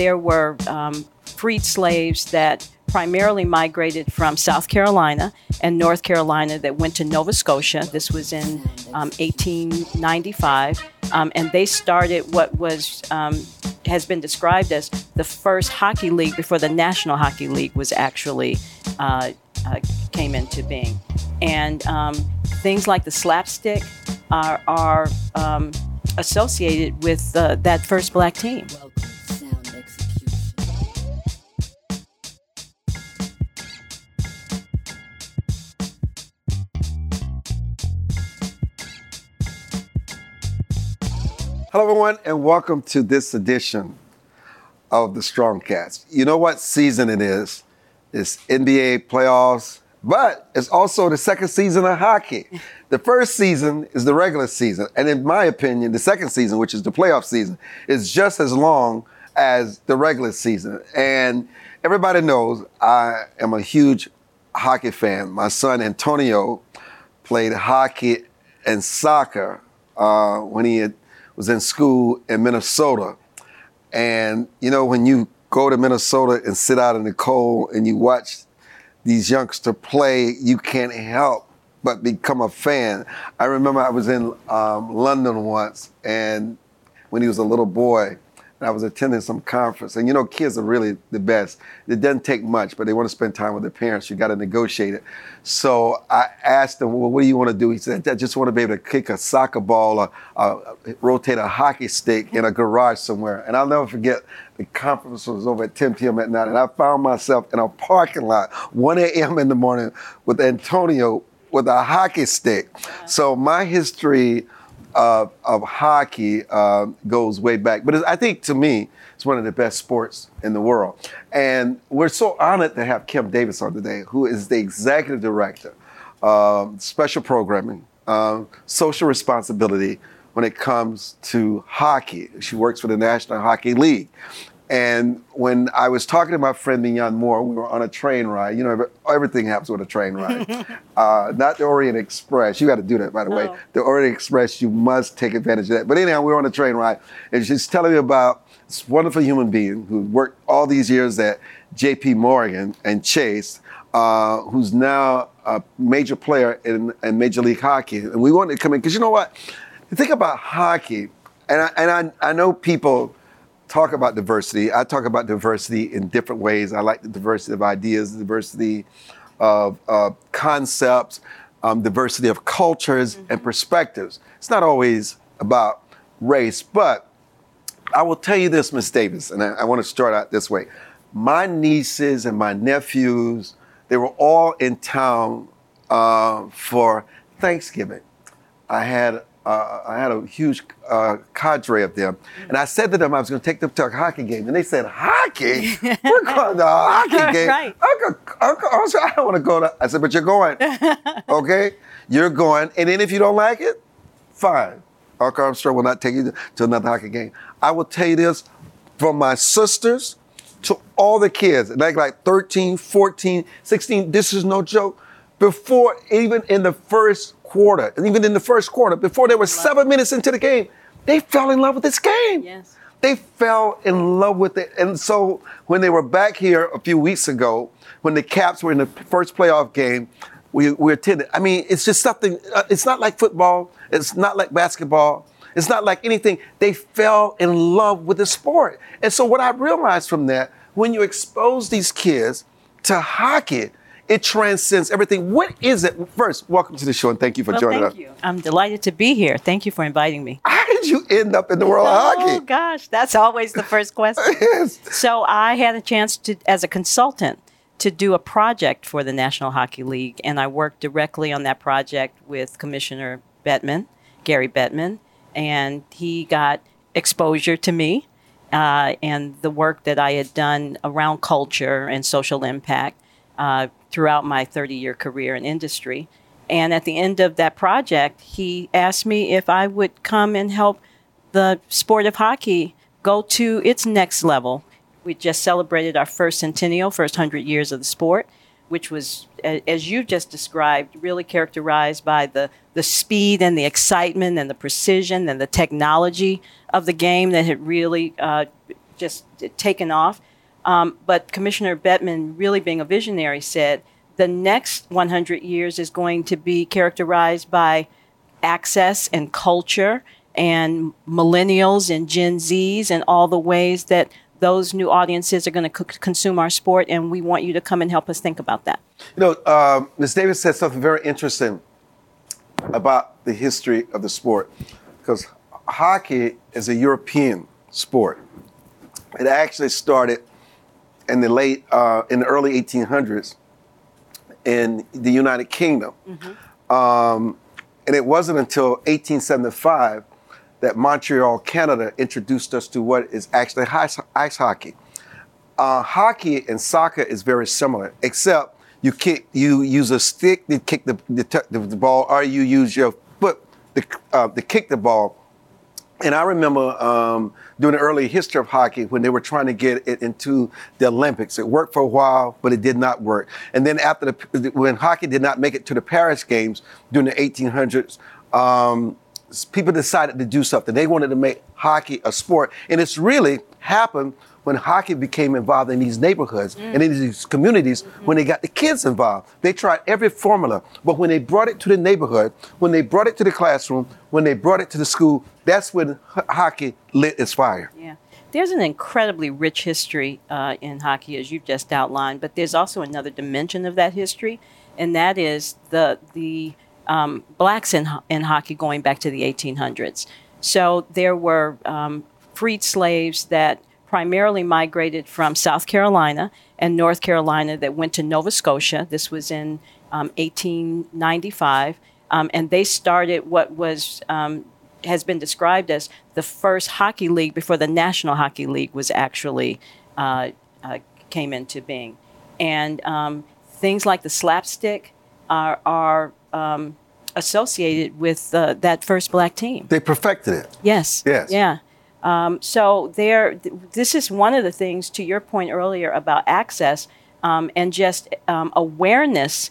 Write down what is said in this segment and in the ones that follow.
there were um, freed slaves that primarily migrated from South Carolina and North Carolina that went to Nova Scotia. This was in um, 1895, um, and they started what was um, has been described as the first hockey league before the National Hockey League was actually uh, uh, came into being. And um, things like the slapstick are, are um, associated with uh, that first black team. Hello, everyone, and welcome to this edition of the Strongcast. You know what season it is? It's NBA playoffs, but it's also the second season of hockey. The first season is the regular season, and in my opinion, the second season, which is the playoff season, is just as long as the regular season. And everybody knows I am a huge hockey fan. My son Antonio played hockey and soccer uh, when he had was in school in Minnesota. And, you know, when you go to Minnesota and sit out in the cold and you watch these youngsters play, you can't help but become a fan. I remember I was in um, London once, and when he was a little boy, and I was attending some conference. And you know, kids are really the best. It doesn't take much, but they want to spend time with their parents. You got to negotiate it. So I asked him, well, what do you want to do? He said, I just want to be able to kick a soccer ball or uh, rotate a hockey stick in a garage somewhere. And I'll never forget the conference was over at 10 p.m. at night, and I found myself in a parking lot, 1 a.m. in the morning, with Antonio with a hockey stick. So my history of, of hockey uh, goes way back. But I think to me, it's one of the best sports in the world. And we're so honored to have Kim Davis on today, who is the executive director, uh, special programming, uh, social responsibility when it comes to hockey. She works for the National Hockey League. And when I was talking to my friend Mignon Moore, we were on a train ride. You know, everything happens with a train ride. uh, not the Orient Express. You got to do that, by the no. way. The Orient Express, you must take advantage of that. But anyhow, we were on a train ride, and she's telling me about this wonderful human being who worked all these years at J.P. Morgan and Chase, uh, who's now a major player in, in Major League Hockey. And we wanted to come in because you know what? Think about hockey, and I, and I, I know people talk about diversity. I talk about diversity in different ways. I like the diversity of ideas, the diversity of uh, concepts, um, diversity of cultures mm-hmm. and perspectives. It's not always about race, but I will tell you this, Miss Davis, and I, I want to start out this way. My nieces and my nephews, they were all in town uh, for Thanksgiving. I had uh, I had a huge uh, cadre of them, and I said to them I was going to take them to a hockey game, and they said, "Hockey? We're going to a hockey game." right. Uncle, Uncle, I don't want to go to. I said, "But you're going, okay? You're going, and then if you don't like it, fine. Uncle Armstrong will not take you to another hockey game." I will tell you this, from my sisters to all the kids, like like 13, 14, 16. This is no joke. Before even in the first quarter, and even in the first quarter, before there were seven minutes into the game, they fell in love with this game. Yes. They fell in love with it. And so when they were back here a few weeks ago, when the Caps were in the first playoff game, we, we attended. I mean, it's just something, uh, it's not like football, it's not like basketball, it's not like anything. They fell in love with the sport. And so what I realized from that, when you expose these kids to hockey, it transcends everything. What is it? First, welcome to the show and thank you for well, joining thank us. You. I'm delighted to be here. Thank you for inviting me. How did you end up in the world oh, of hockey? Oh gosh, that's always the first question. yes. So I had a chance to, as a consultant, to do a project for the National Hockey League, and I worked directly on that project with Commissioner Bettman, Gary Bettman, and he got exposure to me uh, and the work that I had done around culture and social impact. Uh, throughout my 30 year career in industry. And at the end of that project, he asked me if I would come and help the sport of hockey go to its next level. We just celebrated our first centennial, first 100 years of the sport, which was, as you just described, really characterized by the, the speed and the excitement and the precision and the technology of the game that had really uh, just taken off. Um, but Commissioner Bettman, really being a visionary, said the next 100 years is going to be characterized by access and culture and millennials and Gen Zs and all the ways that those new audiences are going to c- consume our sport. And we want you to come and help us think about that. You know, uh, Ms. Davis said something very interesting about the history of the sport because hockey is a European sport. It actually started in the late, uh, in the early 1800s in the United Kingdom. Mm-hmm. Um, and it wasn't until 1875 that Montreal, Canada introduced us to what is actually ice, ice hockey. Uh, hockey and soccer is very similar, except you kick, you use a stick to kick the, the, the ball, or you use your foot to, uh, to kick the ball. And I remember um, during the early history of hockey when they were trying to get it into the Olympics. It worked for a while, but it did not work. And then after the, when hockey did not make it to the Paris Games during the 1800s, um, people decided to do something. They wanted to make hockey a sport. And it's really happened when hockey became involved in these neighborhoods mm. and in these communities mm-hmm. when they got the kids involved. They tried every formula, but when they brought it to the neighborhood, when they brought it to the classroom, when they brought it to the school, that's when h- hockey lit its fire. Yeah. There's an incredibly rich history uh, in hockey, as you've just outlined, but there's also another dimension of that history, and that is the the um, blacks in, in hockey going back to the 1800s. So there were um, freed slaves that primarily migrated from South Carolina and North Carolina that went to Nova Scotia. This was in um, 1895. Um, and they started what was um, has been described as the first hockey league before the National Hockey League was actually uh, uh, came into being. And um, things like the slapstick are, are um, associated with uh, that first black team. They perfected it. Yes. Yes. Yeah. Um, so there, th- this is one of the things to your point earlier about access um, and just um, awareness.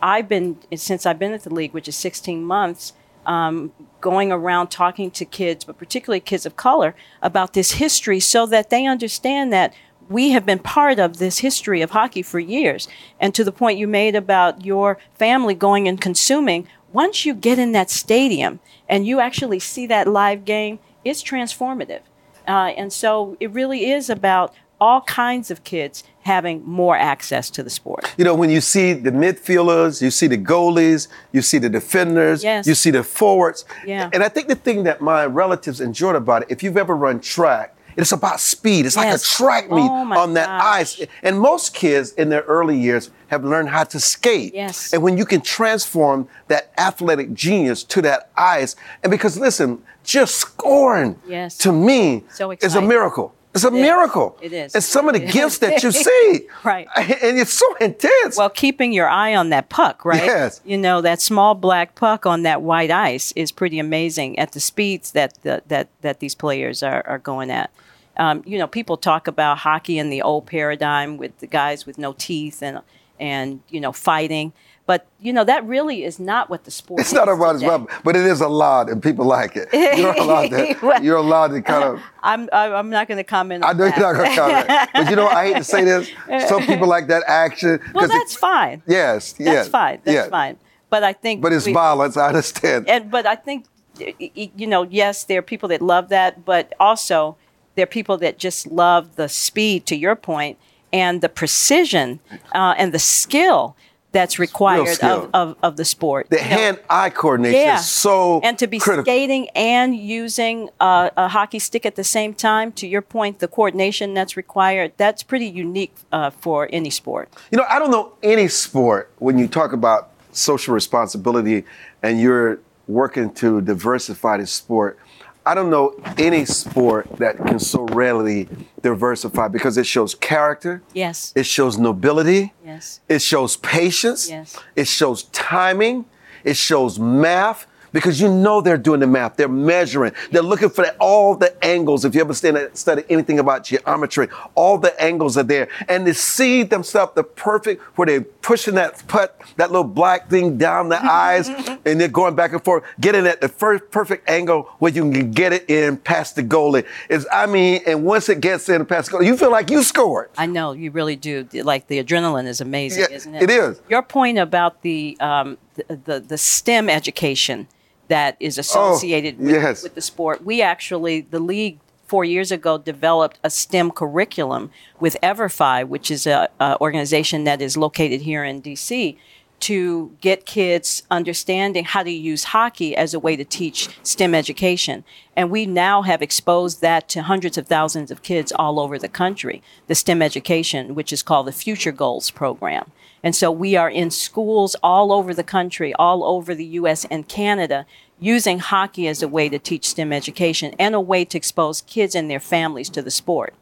I've been since I've been at the league, which is 16 months, um, going around talking to kids, but particularly kids of color, about this history, so that they understand that we have been part of this history of hockey for years. And to the point you made about your family going and consuming, once you get in that stadium and you actually see that live game, it's transformative. Uh, and so it really is about all kinds of kids having more access to the sport. You know, when you see the midfielders, you see the goalies, you see the defenders, yes. you see the forwards. Yeah. And I think the thing that my relatives enjoyed about it, if you've ever run track, it's about speed. It's yes. like a track meet oh on that gosh. ice. And most kids in their early years have learned how to skate. Yes. And when you can transform that athletic genius to that ice, and because listen, just scoring yes. to me so is a miracle. It's a it miracle. It is. And some of the gifts that you see. right. And it's so intense. Well, keeping your eye on that puck, right? Yes. You know, that small black puck on that white ice is pretty amazing at the speeds that the, that that these players are, are going at. Um, you know, people talk about hockey in the old paradigm with the guys with no teeth and and you know fighting. But you know that really is not what the sport. Is. It's not about today. as well, but it is a lot, and people like it. You're allowed to. Well, you're allowed to kind of. I'm I'm not going to comment. I know that. you're not going to comment, but you know I hate to say this. Some people like that action. Well, 'cause it- that's fine. yes, That's yes, fine. That's yes. fine. But I think. But it's we- violence. I understand. and but I think you know, yes, there are people that love that, but also there are people that just love the speed. To your point, and the precision uh, and the skill that's required of, of, of the sport. the You know, hand-eye coordination yeah. is so and to be critical. skating and using uh, a hockey stick at the same time. To your point, the coordination that's required that's pretty unique uh, for any sport. You know, I don't know any sport when you talk about social responsibility and you're working to diversify the sport. I don't know any sport that can so readily diversify because it shows character, Yes. it shows nobility, Yes. it shows patience, Yes. it shows timing, it shows math. Because you know they're doing the math. They're measuring. They're looking for all the angles. If you ever study anything about geometry, all the angles are there. And to see themselves the perfect, where they're pushing that putt, that little black thing down the eyes, and they're going back and forth, getting at the first perfect angle where you can get it in past the goalie. Is I mean, and once it gets in past the goalie, you feel like you scored. I know you really do. Like the adrenaline is amazing, Yeah, isn't it? it is. Your point about the um, the, the the STEM education that is oh, associated with, Oh, yes. with the sport. We actually the league four years ago developed a STEM curriculum with Everfi, which is a, a organization that is located here in DC. To get kids understanding how to use hockey as a way to teach STEM education. And we now have exposed that to hundreds of thousands of kids all over the country, the STEM education, which is called the Future Goals Program. And so we are in schools all over the country, all over the US and Canada, using hockey as a way to teach STEM education and a way to expose kids and their families to the sport.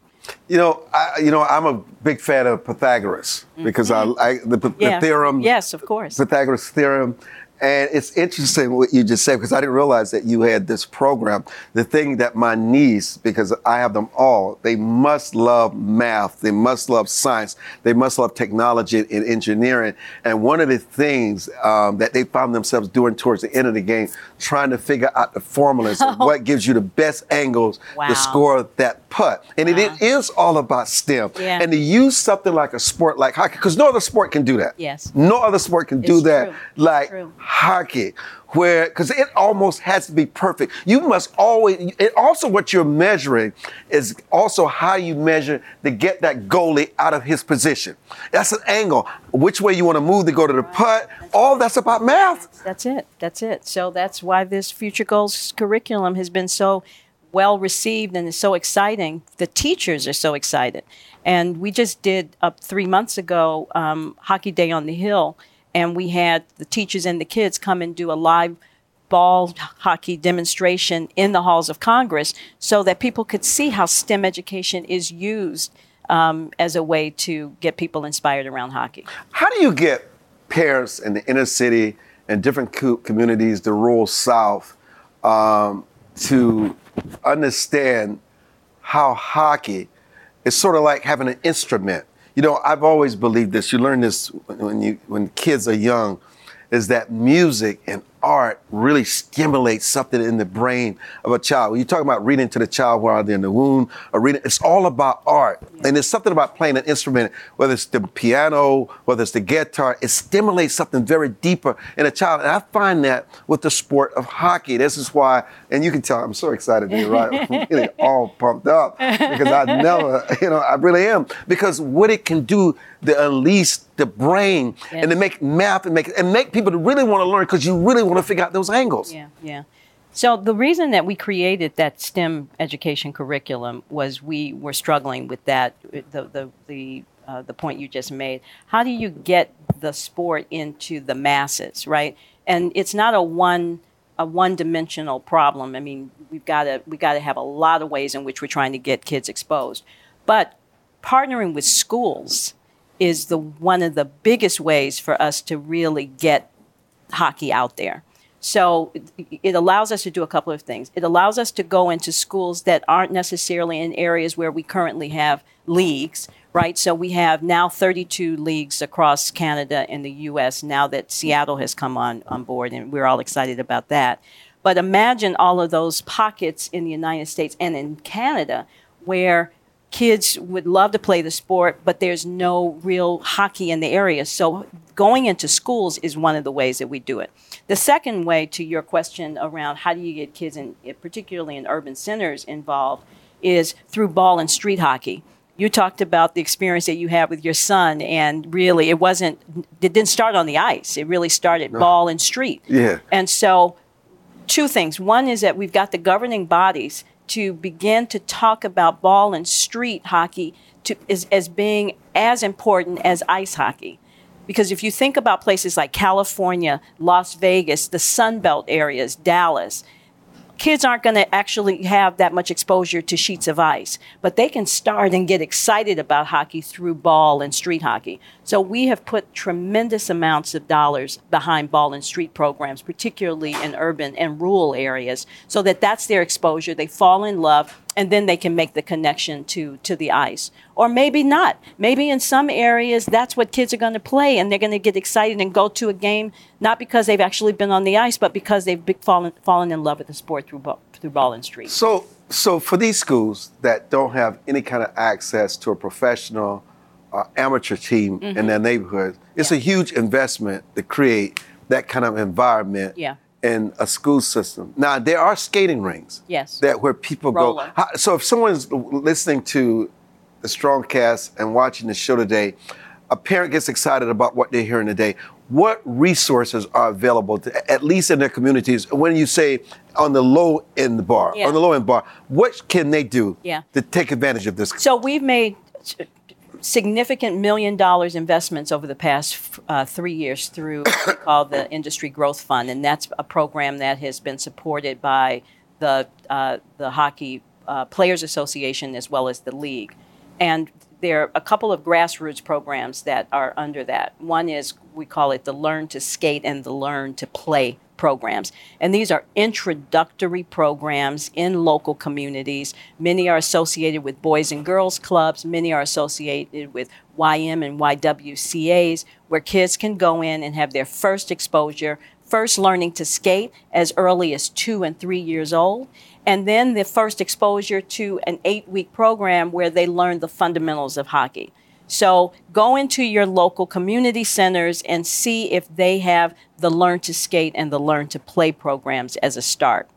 You know, I, you know, I'm a big fan of Pythagoras because I, I the, the Mm-hmm. Theorem. Yes, of course. Pythagoras theorem. And it's interesting what you just said because I didn't realize that you had this program. The thing that my niece, because I have them all, they must love math, they must love science, they must love technology and engineering. And one of the things um, that they found themselves doing towards the end of the game, trying to figure out the formulas of what gives you the best angles Wow. to score that putt. And it, it is all about STEM. Yeah. And to use something like a sport like hockey, because no other sport can do that. Yes. No other sport can do It's that true. like True. Hockey, where because it almost has to be perfect. You must always. And also, what you're measuring is also how you measure to get that goalie out of his position. That's an angle. Which way you want to move to go to the putt. All that's about math. That's it. That's it. So that's why this Future Goals curriculum has been so well received and is so exciting. The teachers are so excited. And we just did up three months ago um, Hockey Day on the Hill, and we had the teachers and the kids come and do a live ball hockey demonstration in the halls of Congress so that people could see how STEM education is used um, as a way to get people inspired around hockey. How do you get parents in the inner city and different co- communities, the rural South, um, to understand how hockey is sort of like having an instrument? You know, I've always believed this. You learn this when you when kids are young, is that music and art really stimulates something in the brain of a child. When you talk about reading to the child while they're in the womb, or reading, it's all about art. And there's something about playing an instrument, whether it's the piano, whether it's the guitar, it stimulates something very deeper in a child. And I find that with the sport of hockey. This is why, and you can tell I'm so excited to be right. I'm really all pumped up because I never, you know, I really am. Because what it can do to unleash the brain and to make math and make and make people to really want to learn because you really want to figure out those angles. Yeah, yeah. So the reason that we created that STEM education curriculum was we were struggling with that. The the the uh, the point you just made. How do you get the sport into the masses, right? And it's not a one a one dimensional problem. I mean, we've got to we got to have a lot of ways in which we're trying to get kids exposed, but partnering with schools is the one of the biggest ways for us to really get hockey out there. So it- allows us to do a couple of things. It allows us to go into schools that aren't necessarily in areas where we currently have leagues, right? So we have now 32 leagues across Canada and the US now that Seattle has come on, on board, and we're all excited about that. But imagine all of those pockets in the United States and in Canada where kids would love to play the sport, but there's no real hockey in the area. So going into schools is one of the ways that we do it. The second way to your question around how do you get kids, in, eh, particularly in urban centers, involved is through ball and street hockey. You talked about the experience that you had with your son, and really, it wasn't. It didn't start on the ice. It really started ball and street. Yeah. And so two things. One is that we've got the governing bodies to begin to talk about ball and street hockey to, as, as being as important as ice hockey. Because if you think about places like California, Las Vegas, the Sun Belt areas, Dallas, kids aren't going to actually have that much exposure to sheets of ice, but they can start and get excited about hockey through ball and street hockey. So we have put tremendous amounts of dollars behind ball and street programs, particularly in urban and rural areas, so that that's their exposure. They fall in love and then they can make the connection to to the ice or maybe not maybe in some areas that's what kids are going to play and they're going to get excited and go to a game not because they've actually been on the ice but because they've fallen fallen in love with the sport through ball, through ball and street so so for these schools that don't have any kind of access to a professional uh, amateur team mm-hmm. in their neighborhood it's yeah. a huge investment to create that kind of environment yeah in a school system. Now there are skating rings. Yes. That where people Roller. go. So if someone's listening to the Strong Cast and watching the show today, a parent gets excited about what they're hearing today. What resources are available, to, at least in their communities? When you say on the low end bar, yeah. on the low end bar, what can they do yeah. to take advantage of this? So we've made significant million dollars investments over the past uh, three years through what we call the Industry Growth Fund, and that's a program that has been supported by the uh, the Hockey uh, Players Association as well as the league. And there are a couple of grassroots programs that are under that. One is we call it the Learn to Skate and the Learn to Play programs. And these are introductory programs in local communities. Many are associated with Boys and Girls Clubs, many are associated with YM and YWCAs, where kids can go in and have their first exposure, first learning to skate as early as two and three years old. And then the first exposure to an eight week program where they learn the fundamentals of hockey. So go into your local community centers and see if they have the Learn to Skate and the Learn to Play programs as a start.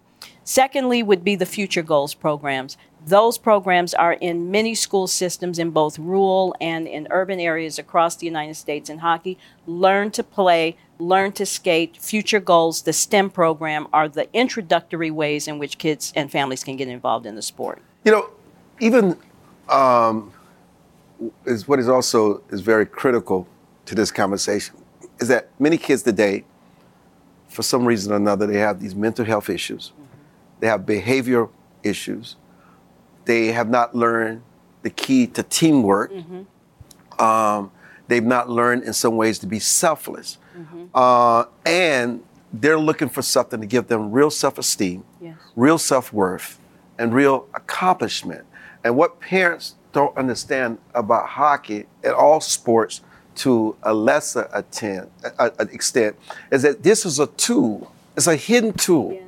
Secondly, would be the Future Goals programs. Those programs are in many school systems in both rural and in urban areas across the United States in hockey. Learn to play, learn to skate, future goals, the STEM program are the introductory ways in which kids and families can get involved in the sport. You know, even um, is what is also is very critical to this conversation is that many kids today, for some reason or another, they have these mental health issues, mm-hmm. they have behavior issues, they have not learned the key to teamwork. Mm-hmm. Um, they've not learned in some ways to be selfless, mm-hmm. uh, and they're looking for something to give them real self-esteem, yes. real self-worth, and real accomplishment. And what parents don't understand about hockey and all sports to a lesser extent, extent is that this is a tool. It's a hidden tool yes.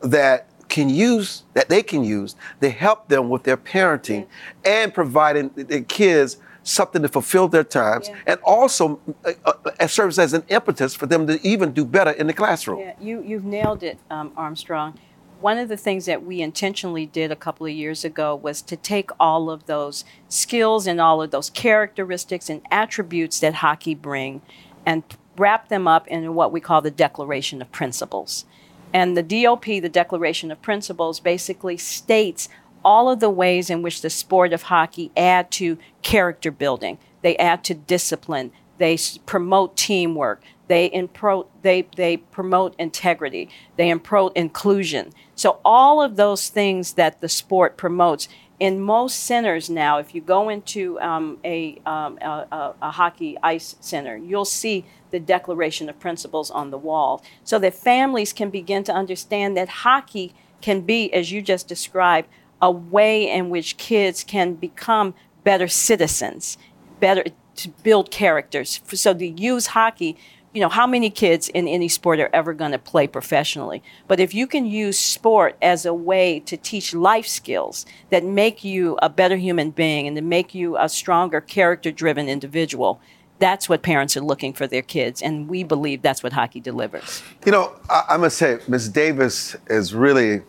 that can use that they can use to help them with their parenting yes. and providing the kids something to fulfill their times yeah. and also uh, uh, serves as an impetus for them to even do better in the classroom. Yeah, you, you've nailed it, um, Armstrong one of the things that we intentionally did a couple of years ago was to take all of those skills and all of those characteristics and attributes that hockey bring and wrap them up in what we call the Declaration of Principles. And the DOP, the Declaration of Principles, basically states all of the ways in which the sport of hockey add to character building. They add to discipline. They promote teamwork. They, impro- they, they promote integrity. They promote inclusion. So, all of those things that the sport promotes, in most centers now, if you go into um, a, um, a, a, a, hockey ice center, you'll see the Declaration of Principles on the wall so that families can begin to understand that hockey can be, as you just described, a way in which kids can become better citizens, better to build characters. So to use hockey you know, how many kids in any sport are ever going to play professionally? But if you can use sport as a way to teach life skills that make you a better human being and to make you a stronger character driven individual, that's what parents are looking for their kids. And we believe that's what hockey delivers. You know, I, I must say, Ms. Davis is really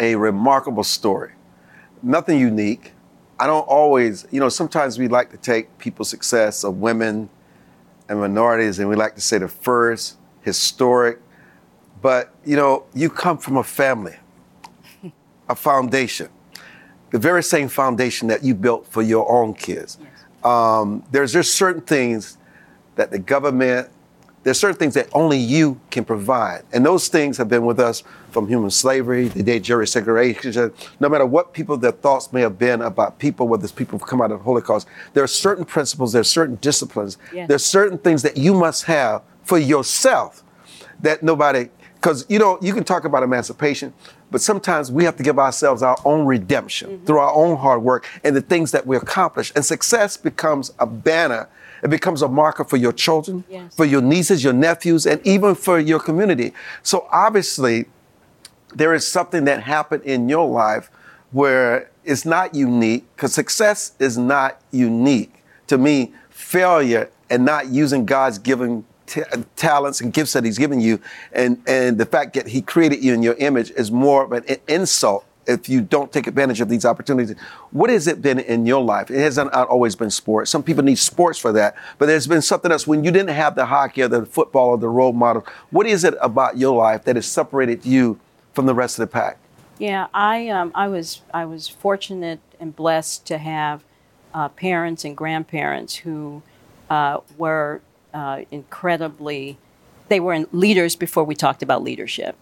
a remarkable story. Nothing unique. I don't always, you know, sometimes we like to take people's success of women and minorities, and we like to say the first historic. But you know, you come from a family, a foundation, the very same foundation that you built for your own kids. Yes. Um, there's just certain things that the government There's certain things that only you can provide. And those things have been with us from human slavery, the de jure segregation, no matter what people, their thoughts may have been about people, whether it's people who come out of the Holocaust, there are certain principles, there are certain disciplines, Yeah. there's certain things that you must have for yourself that nobody, because you know, you can talk about emancipation, but sometimes we have to give ourselves our own redemption Mm-hmm. through our own hard work and the things that we accomplish. And success becomes a banner. It becomes a marker for your children, Yes. for your nieces, your nephews, and even for your community. So obviously, there is something that happened in your life where it's not unique, because success is not unique. To me, failure and not using God's given ta- talents and gifts that He's given you, and, and the fact that He created you in your image is more of an insult if you don't take advantage of these opportunities. What has it been in your life? It hasn't not always been sports. Some people need sports for that, but there's been something else when you didn't have the hockey or the football or the role model. What is it about your life that has separated you from the rest of the pack? Yeah, I um, I was I was fortunate and blessed to have uh, parents and grandparents who uh, were uh, incredibly. They were leaders before we talked about leadership.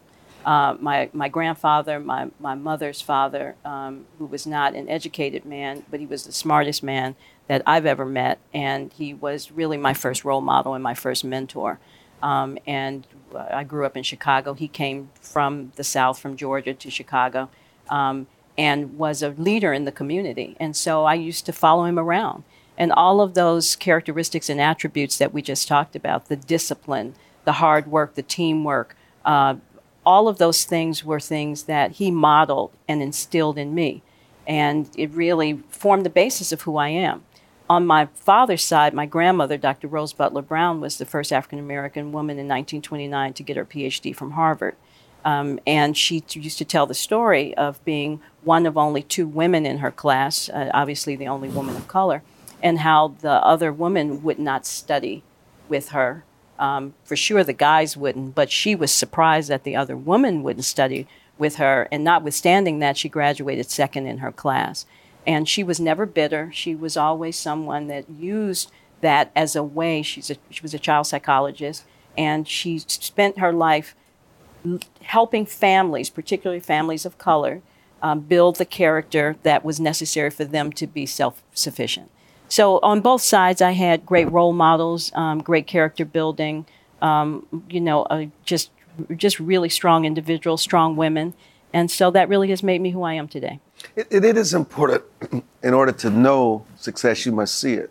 Uh, my my grandfather, my my mother's father, um, who was not an educated man, but he was the smartest man that I've ever met, and he was really my first role model and my first mentor. Um, and uh, I grew up in Chicago. He came from the South, from Georgia to Chicago, um, and was a leader in the community. And so I used to follow him around. And all of those characteristics and attributes that we just talked about the discipline, the hard work, the teamwork uh, all of those things were things that he modeled and instilled in me. And it really formed the basis of who I am. On my father's side, my grandmother, Dr. Rose Butler Browne, was the first African American woman in 1929 to get her PhD from Harvard. Um, and she t- used to tell the story of being one of only two women in her class, uh, obviously the only woman of color, and how the other woman would not study with her. Um, for sure, the guys wouldn't, but she was surprised that the other woman wouldn't study with her. And notwithstanding that, she graduated second in her class. And she was never bitter. She was always someone that used that as a way. She's a, she was a child psychologist, and she spent her life helping families, particularly families of color, um, build the character that was necessary for them to be self sufficient. So, on both sides, I had great role models, um, great character building, um, you know, uh, just, just really strong individuals, strong women. And so that really has made me who I am today. It, it is important in order to know success, you must see it.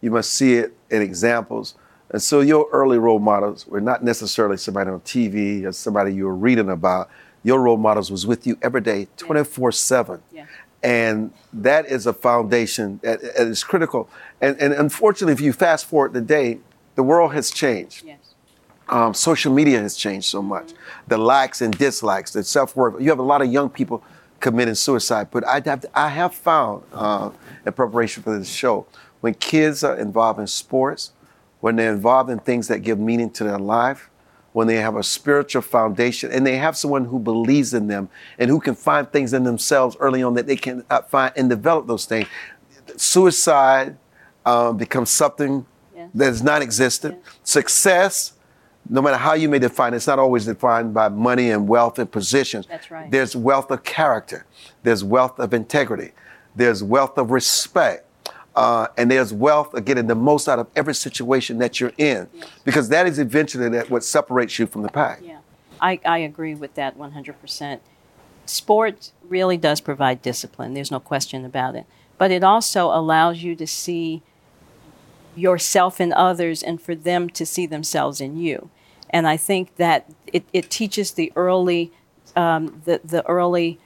You must see it in examples. And so your early role models were not necessarily somebody on TV or somebody you were reading about. Your role models was with you every day, 24 7. And that is a foundation that is critical. And, and unfortunately, if you fast forward today, the world has changed Yes. um, social media has changed so much. The likes and dislikes, the self worth. You have a lot of young people committing suicide. But I have, I have found uh, in preparation for this show, when kids are involved in sports, when they're involved in things that give meaning to their life, when they have a spiritual foundation and they have someone who believes in them and who can find things in themselves early on that they can uh, find and develop those things. Suicide uh, becomes something Yes. that is non-existent. Yes. Success, no matter how you may define it, it's not always defined by money and wealth and positions. That's right. There's wealth of character. There's wealth of integrity. There's wealth of respect. Uh, and there's wealth of getting the most out of every situation that you're in, because that is eventually that what separates you from the pack. Yeah, I, I agree with that 100%. Sport really does provide discipline, there's no question about it. But it also allows you to see yourself in others and for them to see themselves in you. And I think that it, it teaches the early, um, the, the early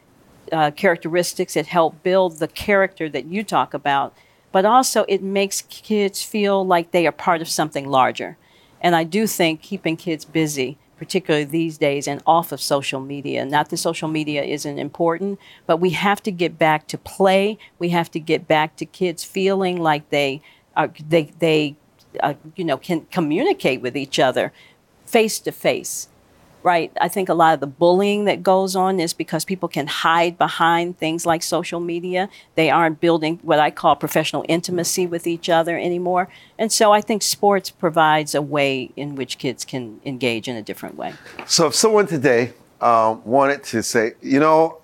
uh, characteristics that help build the character that you talk about, but also it makes kids feel like they are part of something larger. And I do think keeping kids busy, particularly these days and off of social media, not that social media isn't important, but we have to get back to play. We have to get back to kids feeling like they are, they, they uh, you know, can communicate with each other face to face right? I think a lot of the bullying that goes on is because people can hide behind things like social media. They aren't building what I call professional intimacy with each other anymore. And so I think sports provides a way in which kids can engage in a different way. So if someone today um, wanted to say, you know,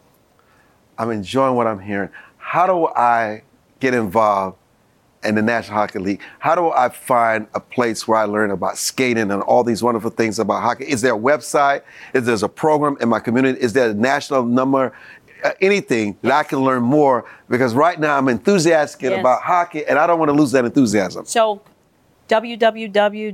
I'm enjoying what I'm hearing, how do I get involved in the National Hockey League? How do I find a place where I learn about skating and all these wonderful things about hockey? Is there a website? Is there a program in my community? Is there a national number? Uh, anything that I can learn more because right now I'm enthusiastic Yes. about hockey and I don't want to lose that enthusiasm. So, www.nhl.com.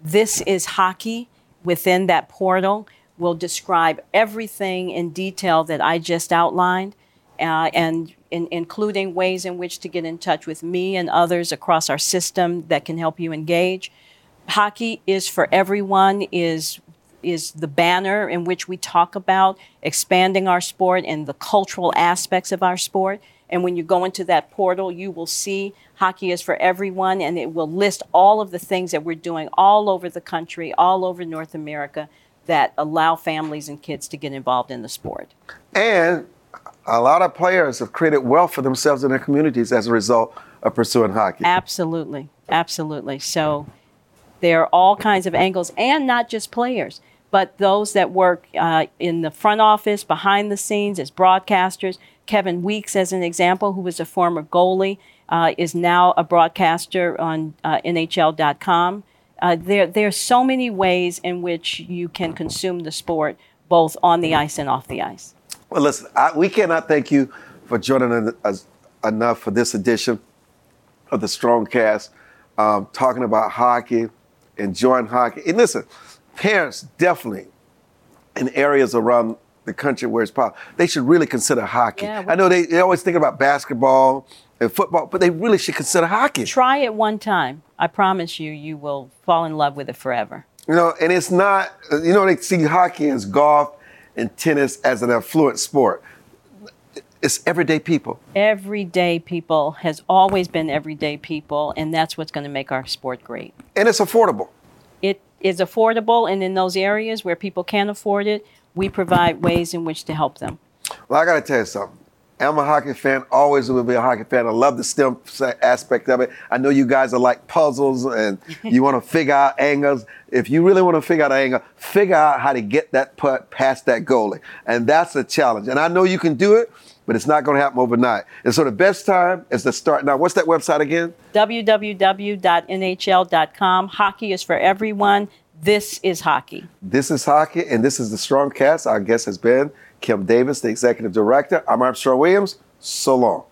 This is hockey. Within that portal, will describe everything in detail that I just outlined, uh, and in, including ways in which to get in touch with me and others across our system that can help you engage. Hockey is for everyone. is is the banner in which we talk about expanding our sport and the cultural aspects of our sport. And when you go into that portal, you will see hockey is for everyone, and it will list all of the things that we're doing all over the country, all over North America, that allow families and kids to get involved in the sport. And a lot of players have created wealth for themselves and their communities as a result of pursuing hockey. Absolutely, absolutely. So there are all kinds of angles, and not just players, but those that work uh, in the front office, behind the scenes, as broadcasters. Kevin Weekes, as an example, who was a former goalie, uh, is now a broadcaster on uh, NHL.com. Uh, there, there are so many ways in which you can consume the sport, both on the ice and off the ice. Well, listen, I, we cannot thank you for joining us enough for this edition of the Strong Cast, um, talking about hockey, enjoying hockey. And listen, parents definitely in areas around the country where it's popular, they should really consider hockey. Yeah, I know they, they always think about basketball and football, but they really should consider hockey. Try it one time. I promise you, you will fall in love with it forever. You know, and it's not, you know, they see hockey as golf and tennis as an affluent sport. It's everyday people. everyday people has always been everyday people, and that's what's going to make our sport great. And it's affordable. It is affordable, and in those areas where people can't afford it, we provide ways in which to help them. Well, I got to tell you something. I'm a hockey fan, always will be a hockey fan. I love the STEM aspect of it. I know you guys are like puzzles and you want to figure out angles. If you really want to figure out an angle, figure out how to get that putt past that goalie. And that's a challenge. And I know you can do it, but it's not going to happen overnight. And so the best time is to start now. What's that website again? www.nhl.com. Hockey is for everyone. This is hockey. This is hockey, and this is the Strong Cast. Our guest has been Kim Davis, the executive director. I'm Armstrong Williams. So long.